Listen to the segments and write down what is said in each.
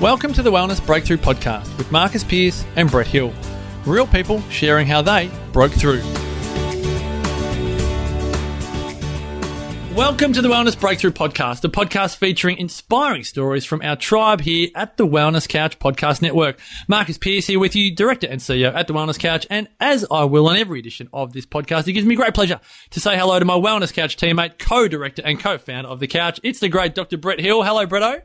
Welcome to the Wellness Breakthrough Podcast with Marcus Pierce and Brett Hill. Real people sharing how they broke through. Welcome to the Wellness Breakthrough Podcast, a podcast featuring inspiring stories from our tribe here at the Wellness Couch Podcast Network. Marcus Pierce here with you, Director and CEO at the Wellness Couch, and as I will on every edition of this podcast, it gives me great pleasure to say hello to my Wellness Couch teammate, co-director and co-founder of the Couch. It's the great Dr. Brett Hill. Hello, Bretto.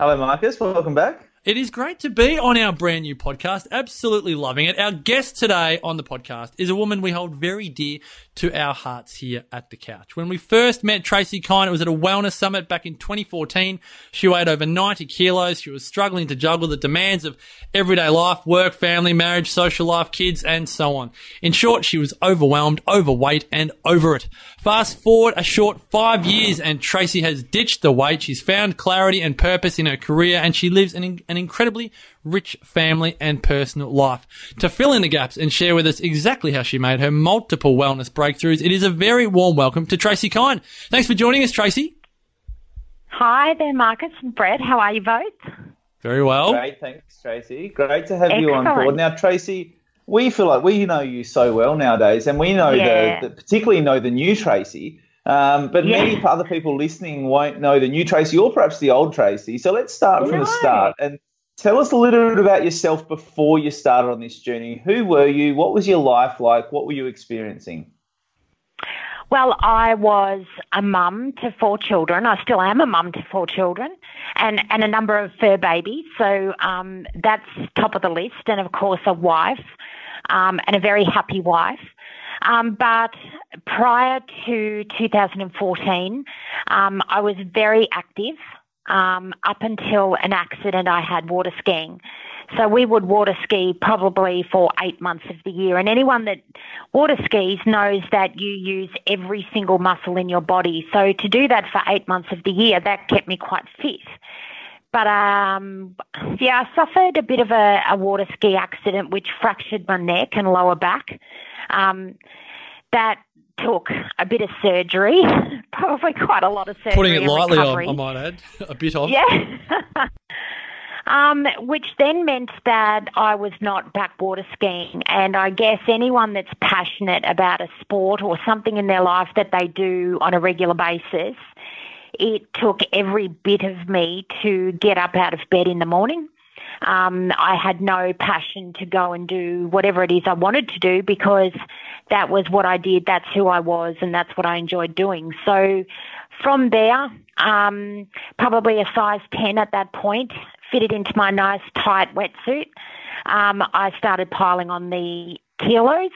Hello, Marcus. Welcome back. It is great to be on our brand new podcast. Absolutely loving it. Our guest today on the podcast is a woman we hold very dear to our hearts here at the couch. When we first met Tracy Kyne, it was at a wellness summit back in 2014. She weighed over 90 kilos. She was struggling to juggle the demands of everyday life, work, family, marriage, social life, kids, and so on. In short, she was overwhelmed, overweight, and over it. Fast forward a short five years and Tracy has ditched the weight. She's found clarity and purpose in her career and she lives an, an incredibly rich family and personal life. To fill in the gaps and share with us exactly how she made her multiple wellness breakthroughs, it is a very warm welcome to Tracy Kyne. Thanks for joining us, Tracy. Hi there, Marcus and Brett. How are you both? Very well. Great, thanks, Tracy. Great to have Excellent. you on board. Now, Tracy, we feel like we know you so well nowadays, and we know yeah. the, the, particularly know the new Tracy. Um, but yeah. many other people listening won't know the new Tracy or perhaps the old Tracy. So let's start from the start and tell us a little bit about yourself before you started on this journey. Who were you? What was your life like? What were you experiencing? Well, I was a mum to four children. I still am a mum to four children and, and a number of fur babies. So um, that's top of the list. And of course, a wife um, and a very happy wife. Um, but prior to 2014, um, I was very active um, up until an accident I had water skiing. So we would water ski probably for eight months of the year. And anyone that water skis knows that you use every single muscle in your body. So to do that for eight months of the year, that kept me quite fit. But um, yeah, I suffered a bit of a, a, water ski accident which fractured my neck and lower back. Um, that took a bit of surgery, probably quite a lot of surgery. Putting it lightly, I, I might add, a bit of. Yeah. um, which then meant that I was not backwater skiing. And I guess anyone that's passionate about a sport or something in their life that they do on a regular basis it took every bit of me to get up out of bed in the morning. Um, I had no passion to go and do whatever it is I wanted to do because that was what I did, that's who I was, and that's what I enjoyed doing. So from there, um, probably a size 10 at that point, fitted into my nice tight wetsuit. Um, I started piling on the kilos.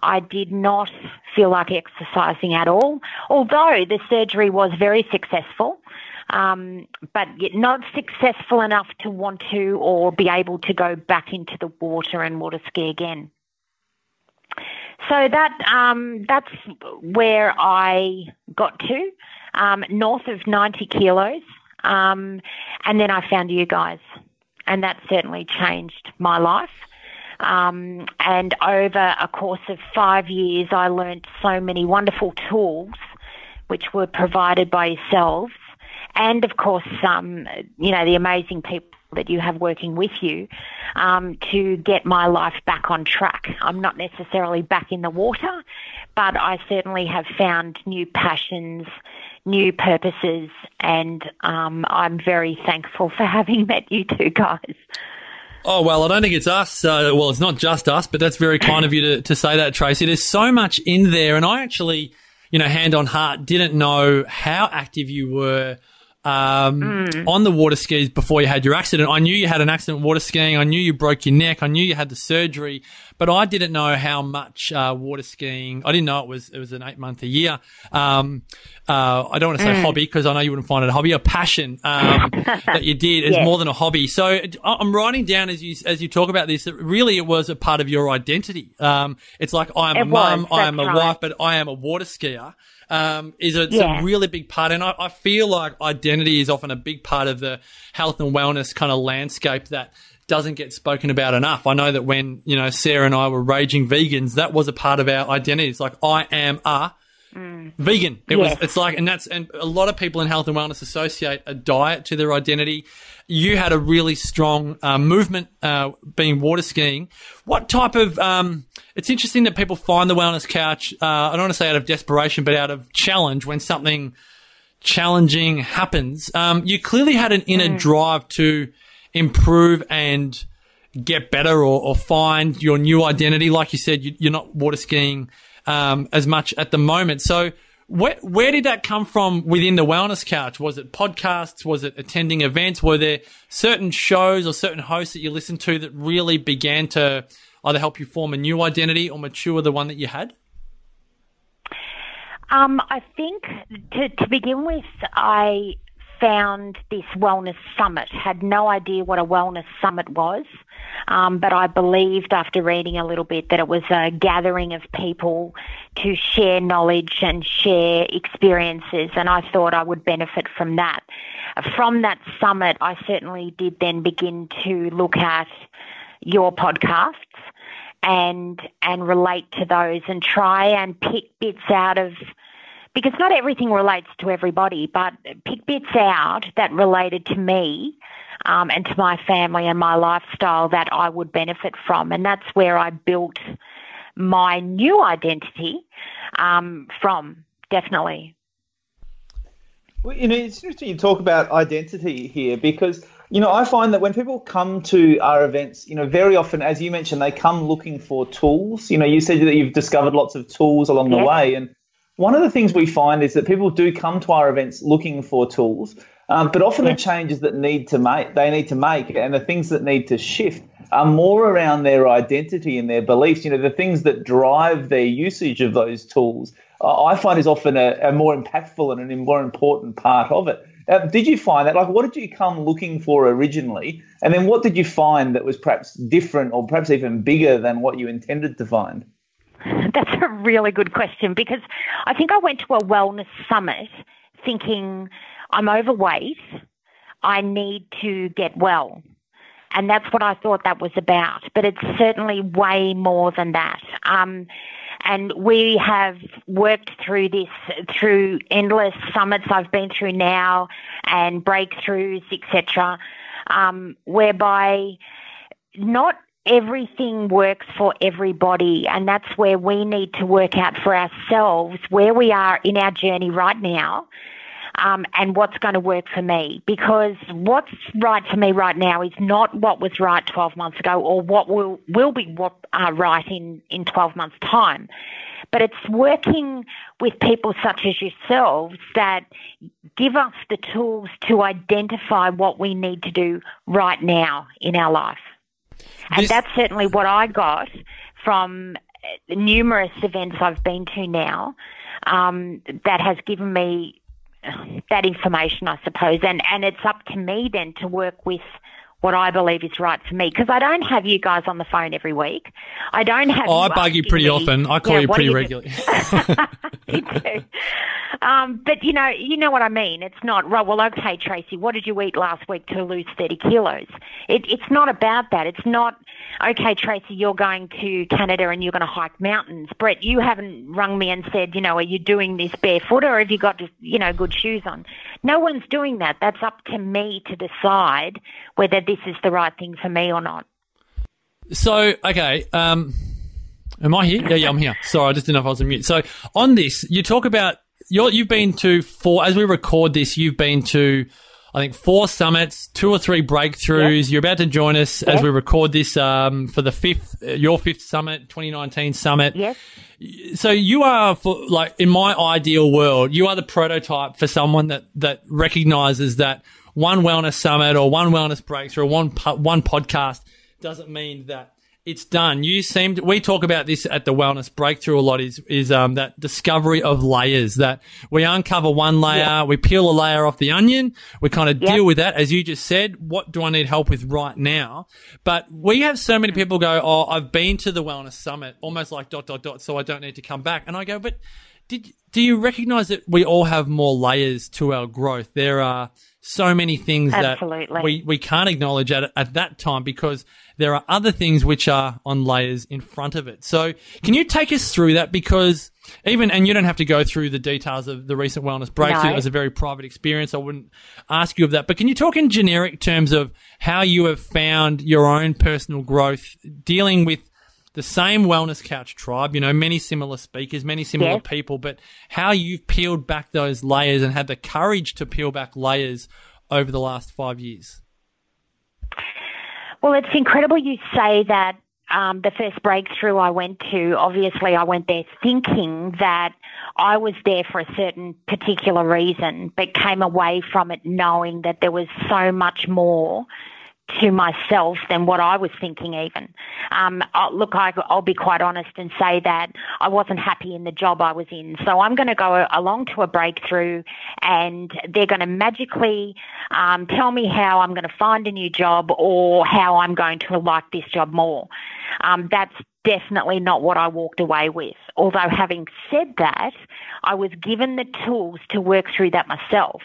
I did not feel like exercising at all, although the surgery was very successful, um, but not successful enough to want to or be able to go back into the water and water ski again. So that um, that's where I got to, um, north of 90 kilos, um, and then I found you guys, and that certainly changed my life. Um, and over a course of five years, I learnt so many wonderful tools which were provided by yourselves, and of course, um, you know, the amazing people that you have working with you um, to get my life back on track. I'm not necessarily back in the water, but I certainly have found new passions, new purposes, and um, I'm very thankful for having met you two guys. Oh, well, I don't think it's us. Uh, well, it's not just us, but that's very kind of you to, to say that, Tracy. There's so much in there. And I actually, you know, hand on heart, didn't know how active you were um, mm. on the water skis before you had your accident. I knew you had an accident water skiing. I knew you broke your neck. I knew you had the surgery, but I didn't know how much uh, water skiing. I didn't know it was it was an eight month a year. Um, uh, I don't want to say mm. hobby because I know you wouldn't find it a hobby. A passion um, that you did is more than a hobby. So I'm writing down as you as you talk about this that really it was a part of your identity. Um, it's like I am it a mum, I am a right. wife, but I am a water skier um, is a, yeah. a really big part. And I, I feel like identity is often a big part of the health and wellness kind of landscape that doesn't get spoken about enough. I know that when, you know, Sarah and I were raging vegans, that was a part of our identity. It's like, I am a mm. vegan. It yes. was. It's like, and that's and a lot of people in health and wellness associate a diet to their identity. You had a really strong uh, movement, uh, being water skiing. What type of? Um, it's interesting that people find the wellness couch. Uh, I don't want to say out of desperation, but out of challenge when something challenging happens. Um, you clearly had an inner mm. drive to improve and get better or, or, find your new identity. Like you said, you, are not water skiing um, as much at the moment. So, where, where did that come from within the Wellness Couch? Was it podcasts? Was it attending events? Were there certain shows or certain hosts that you listened to that really began to either help you form a new identity or mature the one that you had? Um, I think to, to begin with, I found this wellness summit, had no idea what a wellness summit was. Um, but I believed after reading a little bit that it was a gathering of people to share knowledge and share experiences, and I thought I would benefit from that. From that summit, I certainly did then begin to look at your podcasts and and relate to those and try and pick bits out of because not everything relates to everybody, but pick bits out that related to me um, and to my family and my lifestyle that I would benefit from. And that's where I built my new identity um, from, definitely. Well, you know, it's interesting you talk about identity here because, you know, I find that when people come to our events, you know, very often, as you mentioned, they come looking for tools. You know, you said that you've discovered lots of tools along the way. And one of the things we find is that people do come to our events looking for tools, um, but often the changes that need to make they need to make and the things that need to shift are more around their identity and their beliefs. You know, the things that drive their usage of those tools. Uh, I find is often a, a, more impactful and a more important part of it. Uh, did you find that? Like, what did you come looking for originally, and then what did you find that was perhaps different or perhaps even bigger than what you intended to find? That's a really good question because I think I went to a wellness summit thinking I'm overweight. I need to get well. And that's what I thought that was about. But it's certainly way more than that. Um, and we have worked through this through endless summits I've been through now and breakthroughs, etc., um, whereby not everything works for everybody, and that's where we need to work out for ourselves where we are in our journey right now um, and what's going to work for me. Because what's right for me right now is not what was right 12 months ago or what will, will be what, uh, right in, in 12 months' time. But it's working with people such as yourselves that give us the tools to identify what we need to do right now in our life. And this- that's certainly what I got from numerous events I've been to now um, that has given me that information, I suppose, and and it's up to me then to work with what I believe is right for me because I don't have you guys on the phone every week. I don't have. Oh, I bug you pretty me, often. I call yeah, you pretty regularly. you do. Um, but you know, you know what I mean. It's not right. Well, okay, Tracy, what did you eat last week to lose thirty kilos? It, it's not about that. It's not okay, Tracy. You're going to Canada and you're going to hike mountains. Brett, you haven't rung me and said, you know, are you doing this barefoot or have you got, you know, good shoes on? No one's doing that. That's up to me to decide whether this is the right thing for me or not. So, okay. Um, am I here? Yeah, yeah, I'm here. Sorry, I just didn't know if I was on mute. So, on this, you talk about you you've been to four, as we record this, you've been to, I think, four summits, two or three breakthroughs. Yep. You're about to join us yep. as we record this um, for the fifth, uh, your fifth summit, 2019 summit. Yes. So you are, for, like, in my ideal world, you are the prototype for someone that, that recognizes that one wellness summit or one wellness breakthrough or one, one podcast doesn't mean that it's done. You seem to, we talk about this at the wellness breakthrough a lot is, is, um, that discovery of layers that we uncover one layer, yeah. we peel a layer off the onion, we kind of deal with that. As you just said, what do I need help with right now? But we have so many people go, Oh, I've been to the wellness summit almost like dot, dot, dot. So I don't need to come back. And I go, but Did do you recognise that we all have more layers to our growth? There are so many things Absolutely. that we, we can't acknowledge at, at that time because there are other things which are on layers in front of it. So can you take us through that? Because even, and you don't have to go through the details of the recent wellness breakthrough. No. It was a very private experience. I wouldn't ask you of that, but can you talk in generic terms of how you have found your own personal growth dealing with the same wellness couch tribe, you know, many similar speakers, many similar people, but how you've peeled back those layers and had the courage to peel back layers over the last five years. Well, it's incredible you say that um, the first breakthrough I went to, obviously, I went there thinking that I was there for a certain particular reason, but came away from it knowing that there was so much more to myself than what I was thinking even. Um, I'll, look, I, will be quite honest and say that I wasn't happy in the job I was in. So I'm going to go along to a breakthrough and they're going to magically um, tell me how I'm going to find a new job or how I'm going to like this job more. Um, that's definitely not what I walked away with. Although having said that, I was given the tools to work through that myself.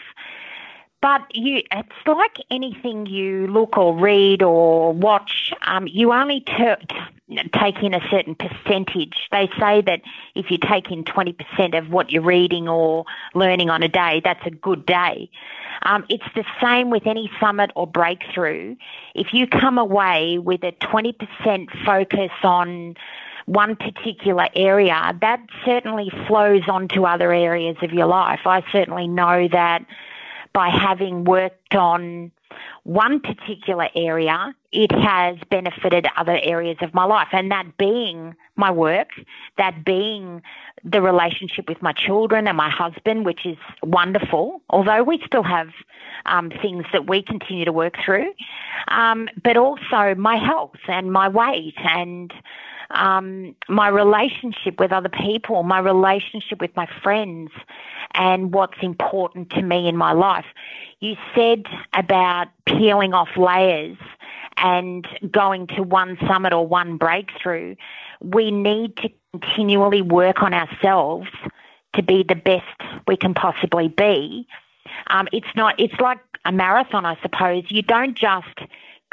But you, it's like anything you look or read or watch. Um, you only take in a certain percentage. They say that if you take in 20% of what you're reading or learning on a day, that's a good day. Um, it's the same with any summit or breakthrough. If you come away with a 20% focus on one particular area, that certainly flows onto other areas of your life. I certainly know that by having worked on one particular area, it has benefited other areas of my life. And that being my work, that being the relationship with my children and my husband, which is wonderful, although we still have um, things that we continue to work through, um, but also my health and my weight and um, my relationship with other people, my relationship with my friends, and what's important to me in my life. You said about peeling off layers and going to one summit or one breakthrough. We need to continually work on ourselves to be the best we can possibly be. Um, it's not. It's like a marathon, I suppose. You don't just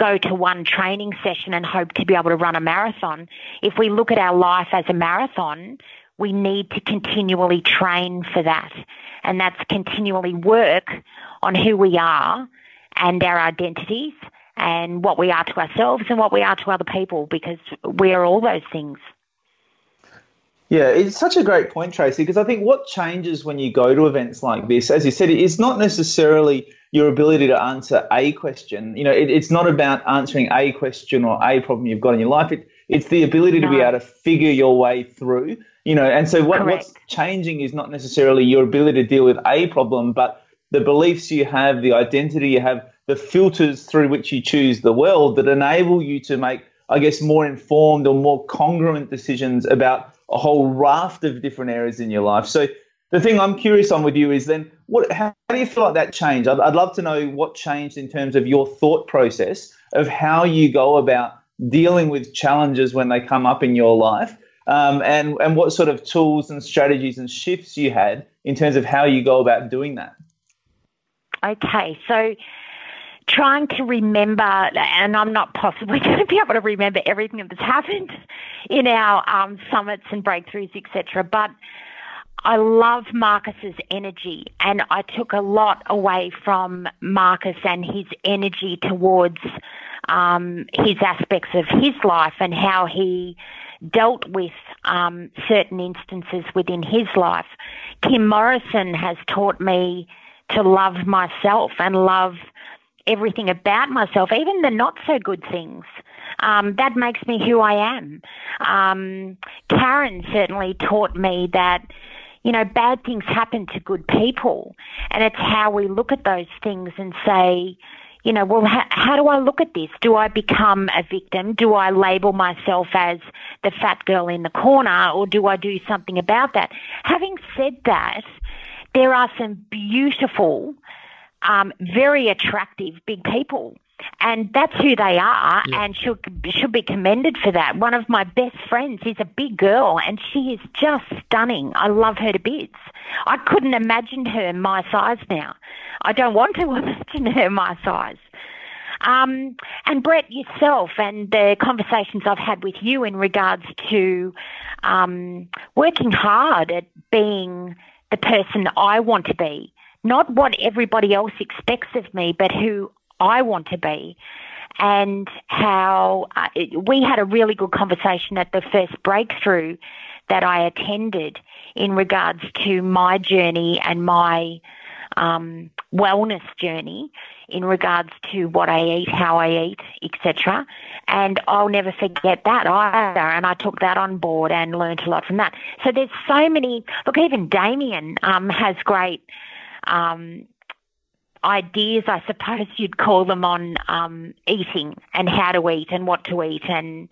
go to one training session and hope to be able to run a marathon. If we look at our life as a marathon, we need to continually train for that. And that's continually work on who we are and our identities and what we are to ourselves and what we are to other people because we are all those things. Yeah, it's such a great point, Tracy, because I think what changes when you go to events like this, as you said, it's not necessarily your ability to answer a question. You know, it, it's not about answering a question or a problem you've got in your life. It, it's the ability no. to be able to figure your way through. You know, and so what, what's changing is not necessarily your ability to deal with a problem, but the beliefs you have, the identity you have, the filters through which you choose the world that enable you to make, I guess, more informed or more congruent decisions about a whole raft of different areas in your life. So the thing I'm curious on with you is then what how, do you feel like that changed? I'd, I'd love to know what changed in terms of your thought process of how you go about dealing with challenges when they come up in your life. Um, and and what sort of tools and strategies and shifts you had in terms of how you go about doing that. Okay, so trying to remember, and I'm not possibly going to be able to remember everything that's happened in our um, summits and breakthroughs, etc. But I love Marcus's energy, and I took a lot away from Marcus and his energy towards um, his aspects of his life and how he dealt with um, certain instances within his life. Kim Morrison has taught me to love myself and love everything about myself, even the not so good things. Um, that makes me who I am. Um, Karen certainly taught me that, you know, bad things happen to good people, and it's how we look at those things and say, you know, well, how, how do I look at this? Do I become a victim? Do I label myself as the fat girl in the corner, or do I do something about that? Having said that, there are some beautiful, um, very attractive big people and that's who they are, yeah. and should should be commended for that. One of my best friends is a big girl, and she is just stunning. I love her to bits. I couldn't imagine her my size now. I don't want to imagine her my size. Um, and Brett, yourself, and the conversations I've had with you in regards to um, working hard at being the person I want to be, not what everybody else expects of me, but who I want to be. And how uh, we had a really good conversation at the first breakthrough that I attended in regards to my journey and my um, wellness journey in regards to what I eat, how I eat, etc. And I'll never forget that either. And I took that on board and learned a lot from that. So there's so many. Look, even Damien um, has great um, ideas, I suppose you'd call them, on um, eating and how to eat and what to eat. And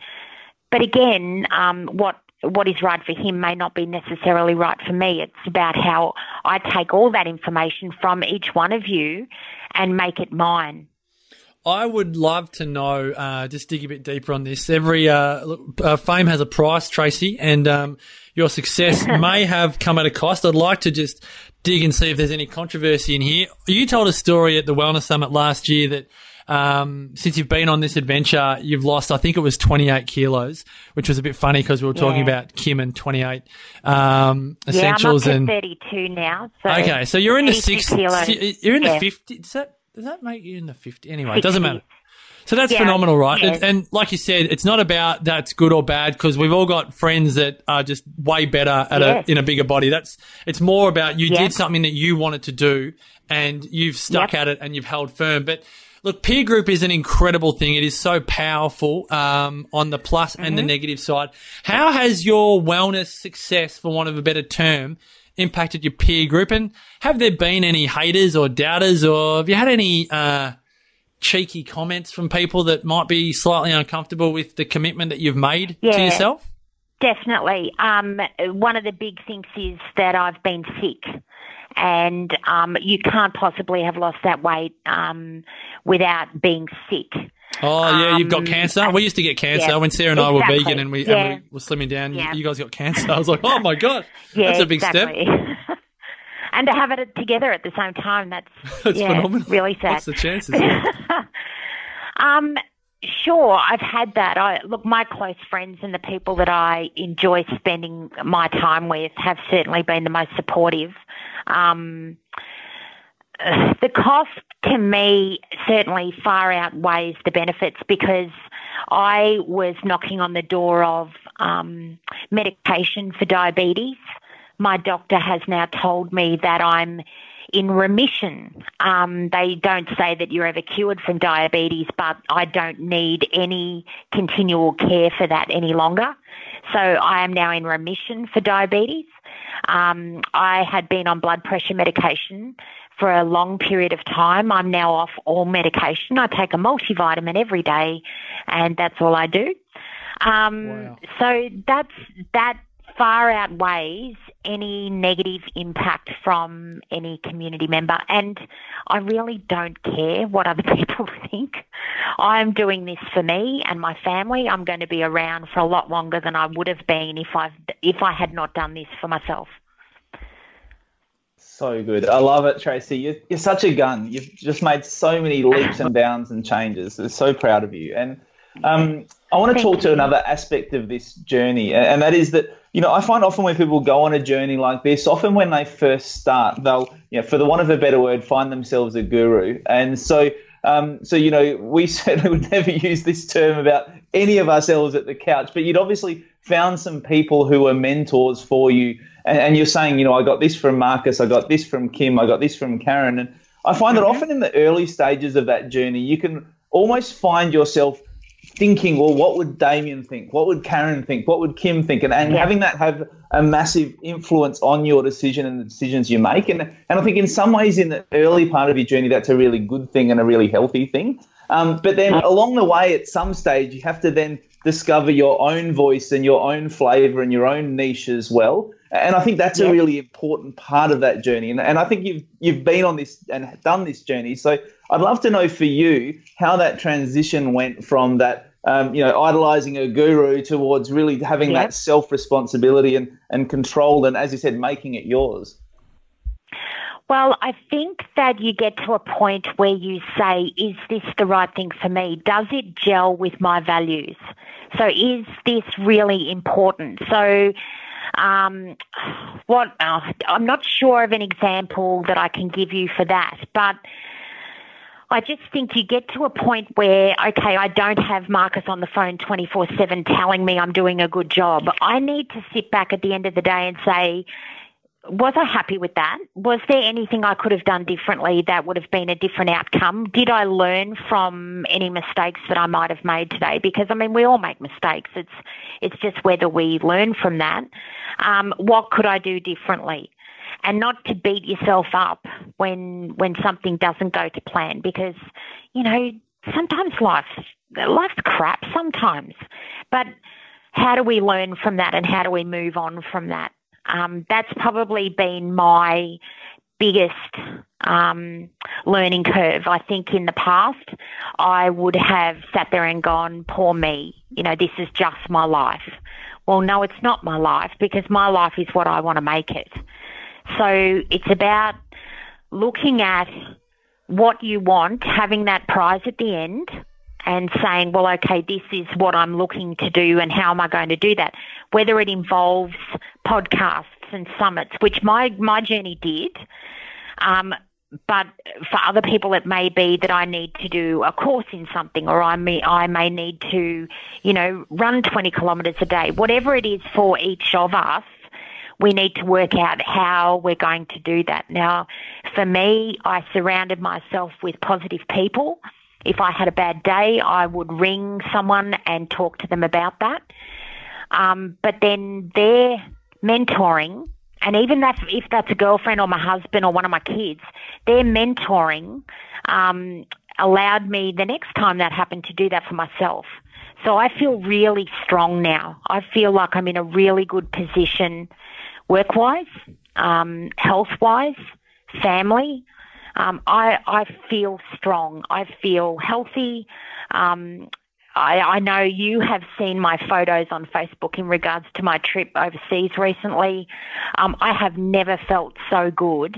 but again, um, what what is right for him may not be necessarily right for me. It's about how I take all that information from each one of you and make it mine. I would love to know, uh, just dig a bit deeper on this. Every uh, uh, fame has a price, Tracy, and um, your success may have come at a cost. I'd like to just dig and see if there's any controversy in here. You told a story at the Wellness Summit last year that um, since you've been on this adventure, you've lost, I think it was 28 kilos, which was a bit funny because we were talking yeah. about Kim and 28 um, essentials. Yeah, I'm up to and 32 now. So okay, so you're in the 60s. You're in yeah. the 50. Does that does that make you in the 50? Anyway, it doesn't matter. So that's yeah, phenomenal, right? Yeah. And like you said, it's not about that's good or bad because we've all got friends that are just way better at yes. a in a bigger body. That's it's more about you did something that you wanted to do and you've stuck yep. at it and you've held firm. But Look, peer group is an incredible thing. It is so powerful um, on the plus and mm-hmm. the negative side. How has your wellness success, for want of a better term, impacted your peer group? And have there been any haters or doubters, or have you had any uh, cheeky comments from people that might be slightly uncomfortable with the commitment that you've made yeah, to yourself? Definitely. Um, one of the big things is that I've been sick and um, you can't possibly have lost that weight um, without being sick. Oh yeah, you've got um, cancer. We used to get cancer yeah, when Sarah and exactly. I were vegan and we, yeah. and we were slimming down. Yeah. You guys got cancer. I was like, oh my god, that's a big exactly. step. And to have it together at the same time, that's, that's phenomenal. Really sad. What's the chances? um, Sure, I've had that. I look, my close friends and the people that I enjoy spending my time with have certainly been the most supportive. Um, the cost to me certainly far outweighs the benefits because I was knocking on the door of um, medication for diabetes. My doctor has now told me that I'm in remission. Um, they don't say that you're ever cured from diabetes, but I don't need any continual care for that any longer. So I am now in remission for diabetes. Um, I had been on blood pressure medication for a long period of time. I'm now off all medication. I take a multivitamin every day, and that's all I do. Um, wow. So that's that far outweighs any negative impact from any community member. And I really don't care what other people think. I'm doing this for me and my family. I'm going to be around for a lot longer than I would have been if I if I had not done this for myself. So good. I love it, Tracy. You're, you're such a gun. You've just made so many leaps and bounds and changes. I'm so proud of you. And um, I want to talk to another aspect of this journey, and that is that you know, I find often when people go on a journey like this, often when they first start, they'll, you know, for the want of a better word, find themselves a guru. And so, um, so you know, we certainly would never use this term about any of ourselves at the couch, but you'd obviously found some people who were mentors for you. And, and you're saying, you know, I got this from Marcus, I got this from Kim, I got this from Karen. And I find that mm-hmm. often in the early stages of that journey, you can almost find yourself thinking, well, what would Damien think? What would Karen think? What would Kim think? And, and yeah. having that have a massive influence on your decision and the decisions you make. And, and I think in some ways, in the early part of your journey, that's a really good thing and a really healthy thing. Um, but then along the way, at some stage, you have to then discover your own voice and your own flavor and your own niche as well. And I think that's a really important part of that journey. And, and I think you've you've been on this and done this journey. So I'd love to know for you how that transition went from that um, you know, idolizing a guru towards really having that self responsibility and, and control, and as you said, making it yours? Well, I think that you get to a point where you say, is this the right thing for me? Does it gel with my values? So is this really important? So, um, what, uh, I'm not sure of an example that I can give you for that, but I just think you get to a point where, okay, I don't have Marcus on the phone 24 7 telling me I'm doing a good job. I need to sit back at the end of the day and say, was I happy with that? Was there anything I could have done differently that would have been a different outcome? Did I learn from any mistakes that I might have made today? Because I mean, we all make mistakes. It's it's just whether we learn from that. Um, what could I do differently? And not to beat yourself up when when something doesn't go to plan, because you know sometimes life's life's crap sometimes, but how do we learn from that and how do we move on from that? Um, that's probably been my biggest um, learning curve. I think in the past, I would have sat there and gone, poor me, you know, this is just my life. Well, no, it's not my life because my life is what I want to make it. So it's about looking at what you want, having that prize at the end, and saying, well, okay, this is what I'm looking to do and how am I going to do that? Whether it involves podcasts and summits, which my, my journey did. Um, but for other people, it may be that I need to do a course in something, or I may I may need to, you know, run 20 kilometres a day. Whatever it is for each of us, we need to work out how we're going to do that. Now, for me, I surrounded myself with positive people if I had a bad day, I would ring someone and talk to them about that. Um, but then their mentoring, and even if that's a girlfriend or my husband or one of my kids, their mentoring um, allowed me the next time that happened to do that for myself. So I feel really strong now. I feel like I'm in a really good position work wise, um, health wise, family. Um, I, I feel strong. I feel healthy. Um, I, I know you have seen my photos on Facebook in regards to my trip overseas recently. Um, I have never felt so good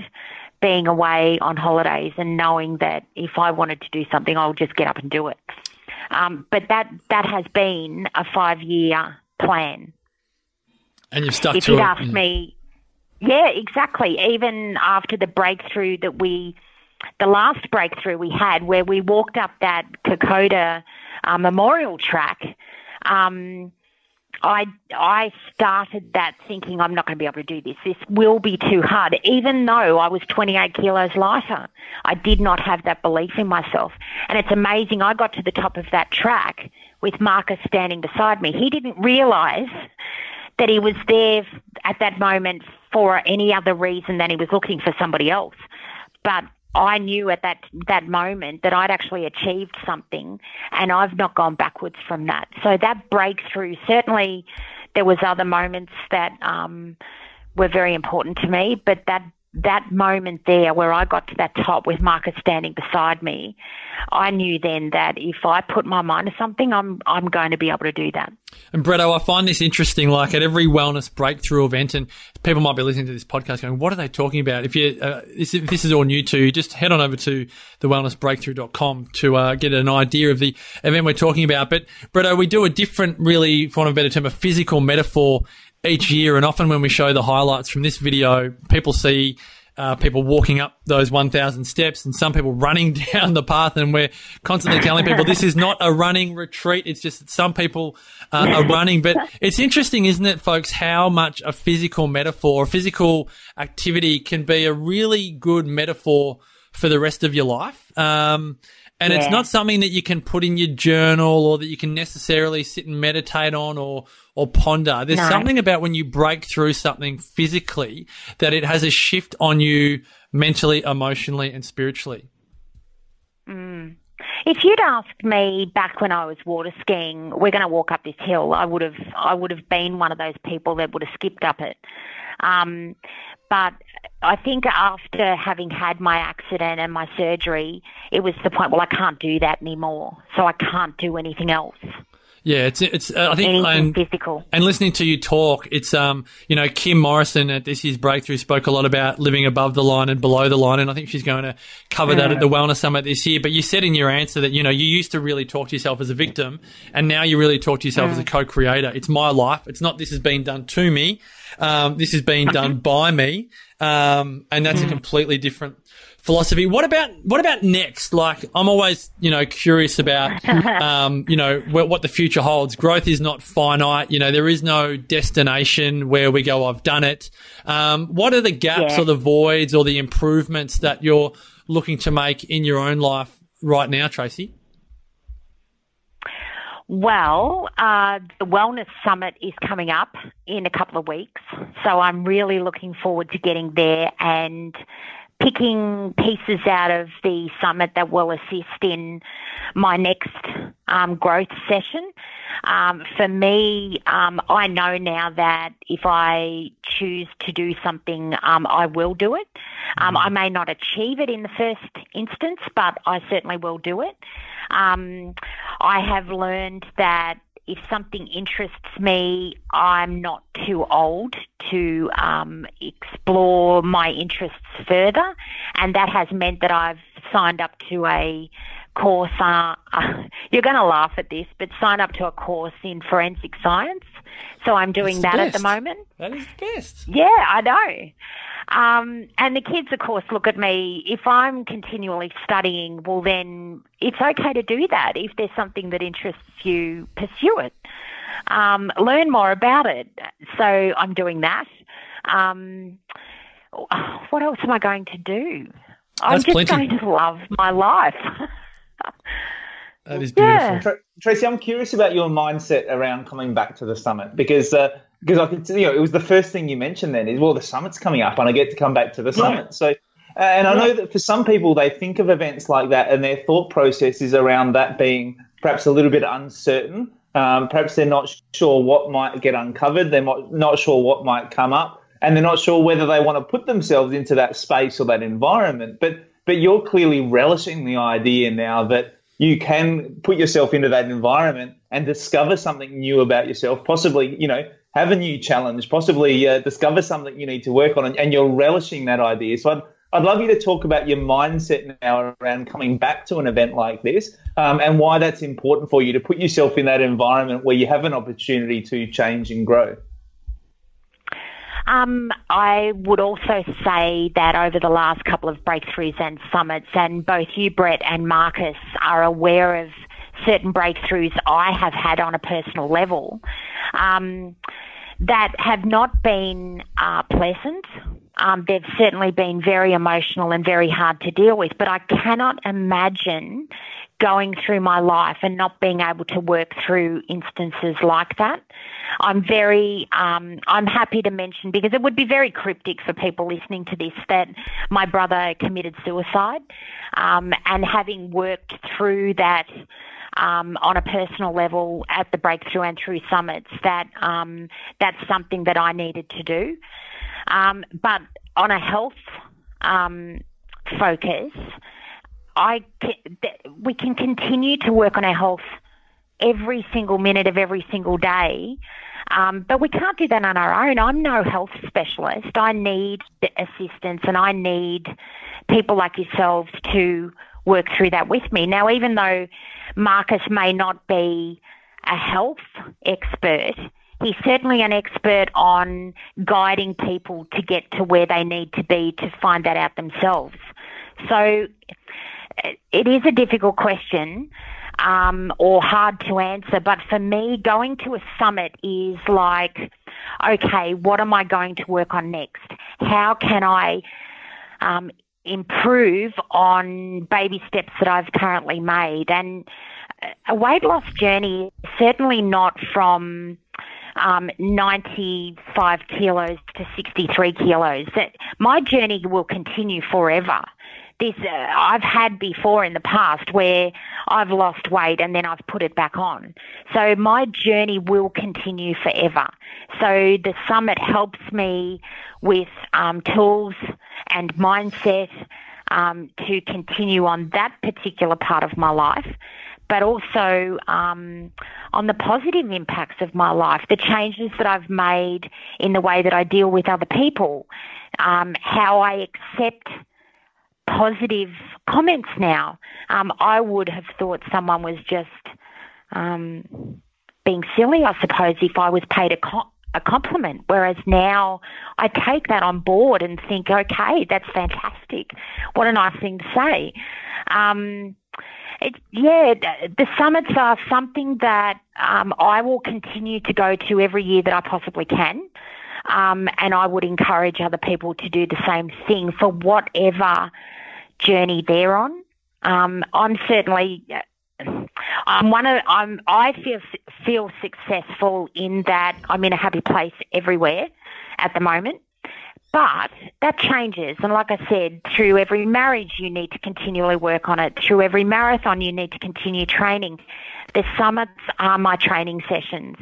being away on holidays and knowing that if I wanted to do something, I'll just get up and do it. Um, but that that has been a five year plan. And you've stuck if to you'd asked me, yeah, exactly. Even after the breakthrough that we the last breakthrough we had where we walked up that Kokoda uh, memorial track, um, I I started that thinking I'm not going to be able to do this. This will be too hard. Even though I was 28 kilos lighter, I did not have that belief in myself. And it's amazing. I got to the top of that track with Marcus standing beside me. He didn't realise that he was there at that moment for any other reason than he was looking for somebody else. But I knew at that that moment that I'd actually achieved something, and I've not gone backwards from that. So that breakthrough certainly there was other moments that um, were very important to me, but that that moment there where I got to that top with Marcus standing beside me, I knew then that if I put my mind to something, I'm I'm going to be able to do that. And Bretto, I find this interesting. Like at every wellness breakthrough event, and people might be listening to this podcast going, "What are they talking about?" If you uh, this, if this is all new to you, just head on over to the wellnessbreakthrough.com to uh, get an idea of the event we're talking about. But Bretto, we do a different, really, for want of a better term, a physical metaphor each year. And often when we show the highlights from this video, people see uh, people walking up those 1,000 steps and some people running down the path. And we're constantly telling people this is not a running retreat. It's just that some people uh, are running. But it's interesting, isn't it, folks, how much a physical metaphor, or physical activity can be a really good metaphor for the rest of your life. Um, and yeah. it's not something that you can put in your journal or that you can necessarily sit and meditate on or, or ponder. There's no. something about when you break through something physically that it has a shift on you mentally, emotionally, and spiritually. Mm. If you'd asked me back when I was water skiing, we're going to walk up this hill, I would have I would have been one of those people that would have skipped up it. Um, but I think after having had my accident and my surgery, it was the point, well, I can't do that anymore. So I can't do anything else. Yeah, it's it's. Uh, I think and, physical. And listening to you talk, it's um, you know, Kim Morrison at this year's breakthrough spoke a lot about living above the line and below the line, and I think she's going to cover that at the Wellness Summit this year. But you said in your answer that you know you used to really talk to yourself as a victim, and now you really talk to yourself as a co-creator. It's my life. It's not this has been done to me. Um, this is being done by me, um, and that's a completely different philosophy. What about what about next? Like I'm always you know curious about um, you know what, what, the future holds. Growth is not finite. You know there is no destination where we go. I've done it. Um, what are the gaps yeah. or the voids or the improvements that you're looking to make in your own life right now, Tracy? Well, uh, the Wellness Summit is coming up in a couple of weeks. So I'm really looking forward to getting there and picking pieces out of the summit that will assist in my next um, growth session. Um, for me, um, I know now that if I choose to do something, um, I will do it. Um, I may not achieve it in the first instance, but I certainly will do it. Um, I have learned that if something interests me, I'm not too old to um, explore my interests further, and that has meant that I've signed up to a course. Uh, you're going to laugh at this, but sign up to a course in forensic science. So I'm doing that best. at the moment. That is the best. Yeah, I know. Um, and the kids, of course, look at me. If I'm continually studying, well, then it's okay to do that. If there's something that interests you, pursue it. Um, learn more about it. So I'm doing that. Um, what else am I going to do? I'm just plenty. going to love my life. that is beautiful. Yeah. Tracy, I'm curious about your mindset around coming back to the summit because uh, because I could, you know, it was the first thing you mentioned. Then is well, the summit's coming up, and I get to come back to the summit. So, and I know that for some people, they think of events like that, and their thought process is around that being perhaps a little bit uncertain. Um, perhaps they're not sure what might get uncovered. They're not, not sure what might come up, and they're not sure whether they want to put themselves into that space or that environment. But but you're clearly relishing the idea now that you can put yourself into that environment and discover something new about yourself. Possibly, you know, have a new challenge, possibly uh, discover something you need to work on, and, and, you're relishing that idea. So I'd, I'd love you to talk about your mindset now around coming back to an event like this um, and why that's important for you to put yourself in that environment where you have an opportunity to change and grow. Um, I would also say that over the last couple of breakthroughs and summits, and both you, Brett, and Marcus are aware of certain breakthroughs I have had on a personal level um, that have not been uh, pleasant. Um, they've certainly been very emotional and very hard to deal with, but I cannot imagine going through my life and not being able to work through instances like that. I'm very, um, I'm happy to mention because it would be very cryptic for people listening to this that my brother committed suicide, um, and having worked through that um, on a personal level at the breakthrough and through summits that um, that's something that I needed to do. Um, but on a health um, focus, I can, we can continue to work on our health every single minute of every single day. Um, but we can't do that on our own. I'm no health specialist. I need assistance and I need people like yourselves to work through that with me. Now, even though Marcus may not be a health expert, he's certainly an expert on guiding people to get to where they need to be to find that out themselves. So it is a difficult question um, or hard to answer, but for me, going to a summit is like, okay, what am I going to work on next? How can I um, improve on baby steps that I've currently made. And a weight loss journey certainly not from um, 95 kilos to 63 kilos. That my journey will continue forever. This uh, I've had before in the past where I've lost weight and then I've put it back on. So my journey will continue forever. So the summit helps me with um, tools and mindset um, to continue on that particular part of my life but also um, on the positive impacts of my life, the changes that I've made in the way that I deal with other people, um, how I accept positive comments now. Um, I would have thought someone was just um, being silly, I suppose, if I was paid a, co- a compliment. Whereas now I take that on board and think, okay, that's fantastic. What a nice thing to say. Um, it, yeah, the summits are something that um, I will continue to go to every year that I possibly can. Um, and I would encourage other people to do the same thing for whatever journey they're on. Um, I'm certainly, I'm one of, I'm, I feel feel successful in that I'm in a happy place everywhere at the moment. But that changes. And like I said, through every marriage, you need to continually work on it. Through every marathon, you need to continue training. The summits are my training sessions.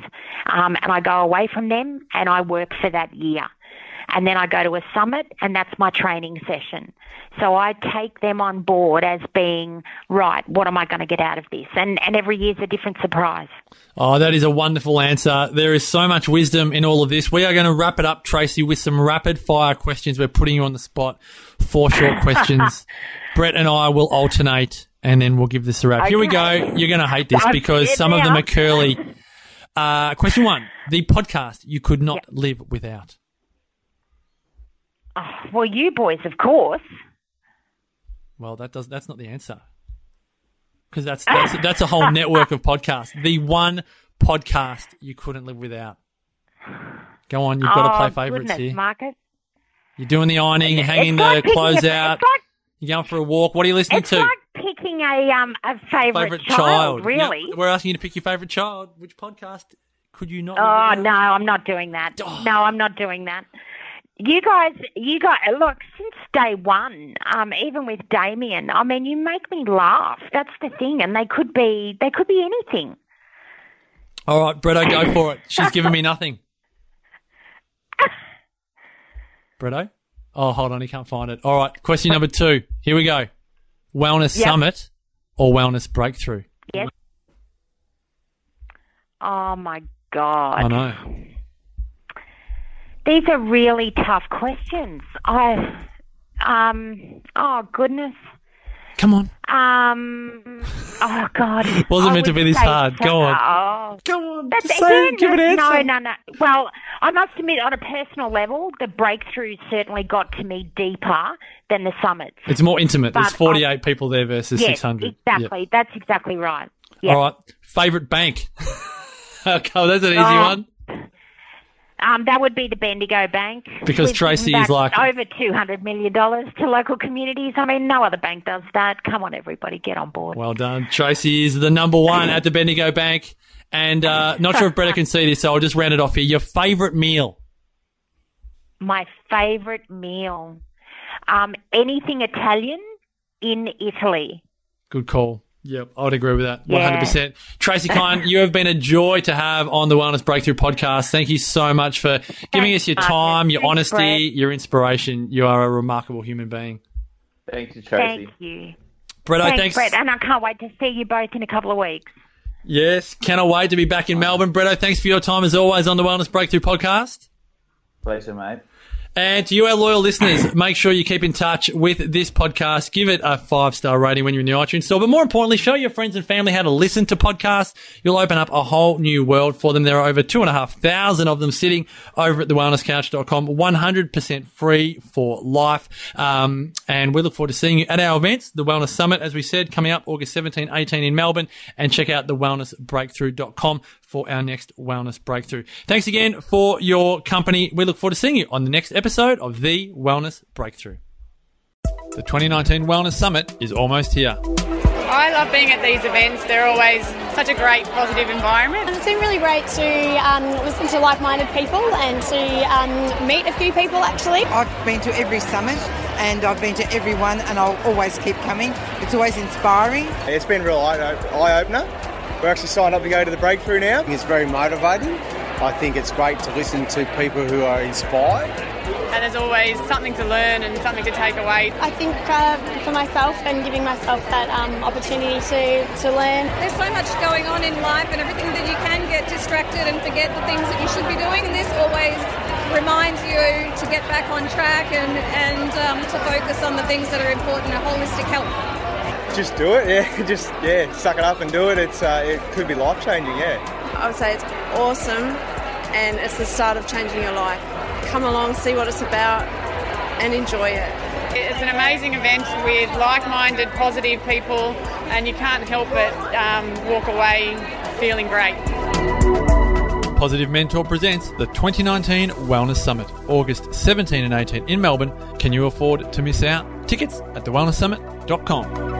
Um, and I go away from them and I work for that year and then I go to a summit and that's my training session. So I take them on board as being, right, what am I going to get out of this? And, and every year's a different surprise. Oh, that is a wonderful answer. There is so much wisdom in all of this. We are going to wrap it up, Tracy, with some rapid fire questions. We're putting you on the spot. Four short questions. Brett and I will alternate and then we'll give this a wrap. Okay. Here we go. You're going to hate this because some of them are curly. Uh, question one. The podcast you could not yep. live without. Oh, well, you boys, of course. Well, that does. That's not the answer. Because that's that's that's a whole network of podcasts. The one podcast you couldn't live without. Go on, you've got oh, to play favourites here. Marcus. You're doing the ironing, you're hanging the clothes out. Like, you're going for a walk. What are you listening to? It's like picking a um a favourite, favorite child, child. Really? Yep. We're asking you to pick your favourite child. Which podcast could you not? Oh no, I'm not doing that. Oh. No, I'm not doing that you guys, you guys, look, since day one, um, even with Damien, I mean, you make me laugh. That's the thing, and they could be, they could be anything. All right, Bretto, go for it. She's given me nothing. Bretto? Oh, hold on, he can't find it. All right, question number two. Here we go. Wellness yep. Summit or Wellness Breakthrough? Yes. Oh my God. I know. These are really tough questions. I, um, oh goodness. Come on. Um. Oh God. Wasn't meant to be this hard. Go on. Oh. Come on. That's, say, again, give an answer. No, no, no. Well, I must admit, on a personal level, the breakthrough certainly got to me deeper than the summits. It's more intimate. But There's 48 I, people there versus yes, 600. Exactly. Yep. That's exactly right. Yep. All right. Favorite bank. okay, that's an easy oh, one. Um, that would be the Bendigo Bank. Because Tracy is like over two hundred million dollars to local communities. I mean, no other bank does that. Come on, everybody, get on board. Well done, Tracy is the number one at the Bendigo Bank, and uh, not sure if Bretta can see this, so I'll just round it off here. Your favourite meal? My favourite meal, um, anything Italian in Italy. Good call. Yep, I'd agree with that. One hundred percent. Tracy Kyne, you have been a joy to have on the Wellness Breakthrough podcast. Thank you so much for giving Thanks, us your time, your honesty, Brett. your inspiration. You are a remarkable human being. Thank you, Tracy. Thank you. Brett, thanks, thanks. Brett, and I can't wait to see you both in a couple of weeks. Yes, cannot wait to be back in Melbourne. Bretto, thanks for your time as always on the Wellness Breakthrough podcast. Pleasure, mate. And to you, our loyal listeners, make sure you keep in touch with this podcast. Give it a five star rating when you're in the iTunes store. But more importantly, show your friends and family how to listen to podcasts. You'll open up a whole new world for them. There are over two and a half thousand of them sitting over at thewellnesscouch.com, 100% free for life. Um, and we look forward to seeing you at our events, the Wellness Summit, as we said, coming up August 17, 18 in Melbourne. And check out thewellnessbreakthrough.com for our next wellness breakthrough. Thanks again for your company. We look forward to seeing you on the next episode of The Wellness Breakthrough. The 2019 Wellness Summit is almost here. I love being at these events. They're always such a great, positive environment. And it's been really great to um, listen to like minded people and to um, meet a few people actually. I've been to every summit and I've been to every one, and I'll always keep coming. It's always inspiring. It's been a real eye opener. We're actually signed up to go to the breakthrough now. It's very motivating. I think it's great to listen to people who are inspired. And there's always something to learn and something to take away. I think uh, for myself and giving myself that um, opportunity to, to learn. There's so much going on in life and everything that you can get distracted and forget the things that you should be doing. And this always reminds you to get back on track and, and um, to focus on the things that are important in holistic health just do it. Yeah, just yeah, suck it up and do it. It's uh, it could be life changing. Yeah. I would say it's awesome, and it's the start of changing your life. Come along, see what it's about, and enjoy it. It's an amazing event with like-minded, positive people, and you can't help but um, walk away feeling great. Positive Mentor presents the 2019 Wellness Summit, August 17 and 18 in Melbourne. Can you afford to miss out? Tickets at thewellnesssummit.com.